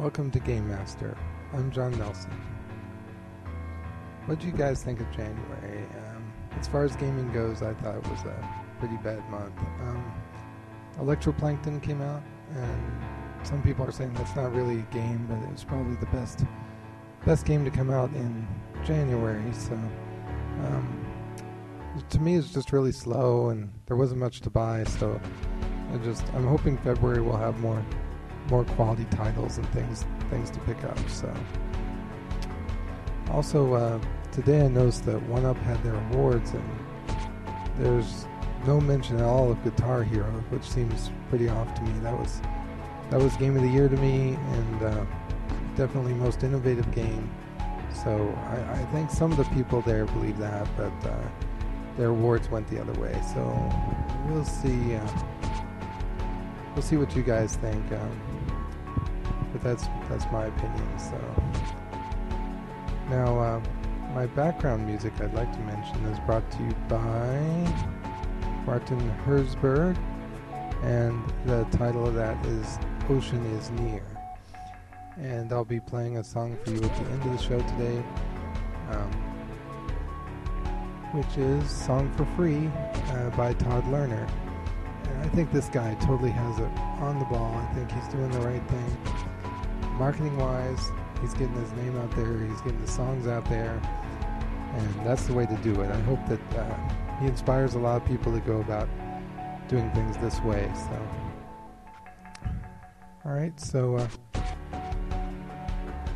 Welcome to Game Master. I'm John Nelson. What do you guys think of January? Um, as far as gaming goes, I thought it was a pretty bad month. Um, Electroplankton came out, and some people are saying that's not really a game, but it was probably the best best game to come out in January. So, um, to me, it's just really slow, and there wasn't much to buy. So, I just I'm hoping February will have more more quality titles and things things to pick up. So, also uh, today I noticed that One Up had their awards, and there's no mention at all of Guitar Hero, which seems pretty off to me. That was that was game of the year to me, and uh, definitely most innovative game. So I, I, think some of the people there believe that, but uh, their awards went the other way. So we'll see. Uh, we'll see what you guys think. Um, but that's that's my opinion. So now uh, my background music I'd like to mention is brought to you by Martin Herzberg, and the title of that is Ocean is Near. And I'll be playing a song for you at the end of the show today, um, which is Song for Free uh, by Todd Lerner. And I think this guy totally has it on the ball. I think he's doing the right thing. Marketing wise, he's getting his name out there, he's getting the songs out there, and that's the way to do it. I hope that uh, he inspires a lot of people to go about doing things this way. So, all right. So, uh,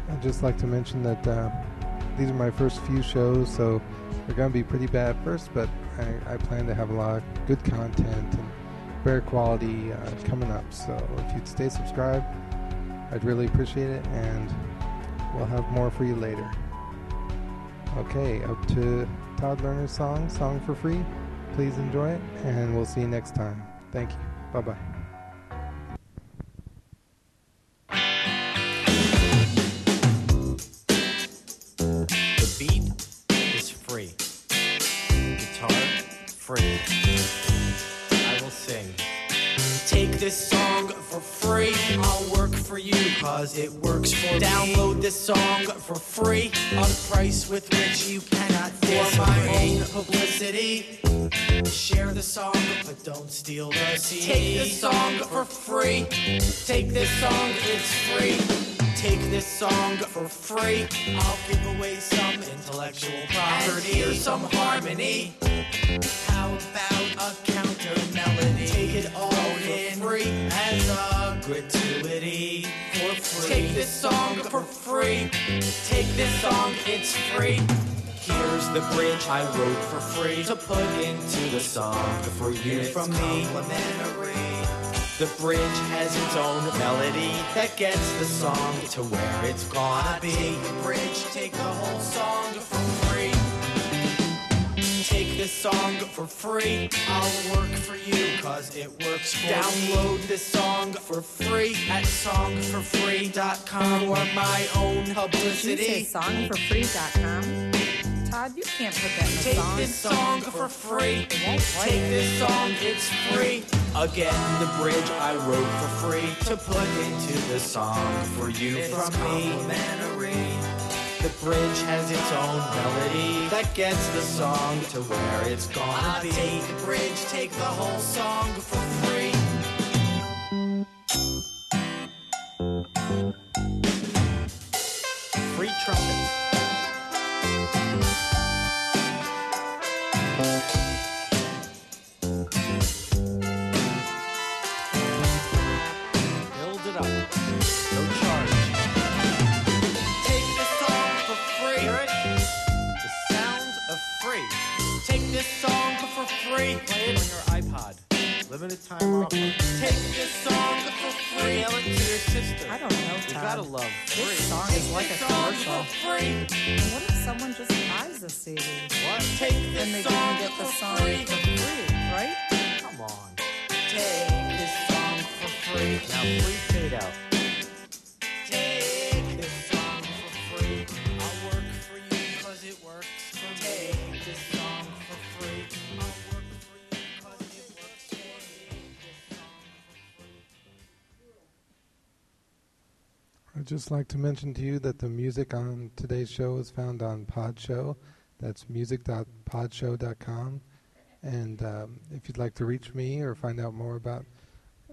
I'd just like to mention that uh, these are my first few shows, so they're going to be pretty bad first, but I, I, plan to have a lot of good content and better quality uh, coming up. So, if you'd stay subscribed, I'd really appreciate it, and we'll have more for you later. Okay, up to Todd Lerner's song, Song for Free. Please enjoy it, and we'll see you next time. Thank you. Bye bye. The beat is free. Guitar, free. I will sing. Take this song for free. I'll you cause it works for Download this song for free. On a price with which you cannot For my own publicity. Share the song, but don't steal the CD. Take this song for free. Take this song, it's free. Take this song for free. I'll give away some intellectual property or some harmony. How about a counter melody? Take it all in free as a gratuity for. Take this song for free. Take this song, it's free. Here's the bridge I wrote for free to put into the song for you it's from me. The bridge has its own melody that gets the song to where it's gonna be. Take the bridge, take the whole song for free. Song for free. I'll work for you cause it works for Download me. this song for free at songforfree.com or my own publicity. Did you say songforfree.com? Todd, you can't put that in a Take song. this song for free. It won't play. Take this song, it's free. Again, the bridge I wrote for free to put into the song for you It's from me. The bridge has its own melody that gets the song to where it's gonna ah, be. Take the bridge, take the whole song for free. Free trumpet. Take this song for free. Play it on your iPod. Limited time offer. Take this song for free. Mail it to your sister. I don't know, Tom. You gotta love free. This song is like a song commercial. for free. What if someone just buys a CD? What? Take this Then they song can get the for song free. for free, right? Come on. Take this song for free. Now please fade out. I'd just like to mention to you that the music on today's show is found on Podshow. That's music.podshow.com. And um, if you'd like to reach me or find out more about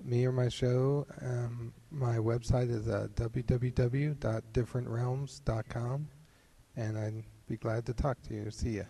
me or my show, um, my website is uh, www.differentrealms.com. And I'd be glad to talk to you. See ya.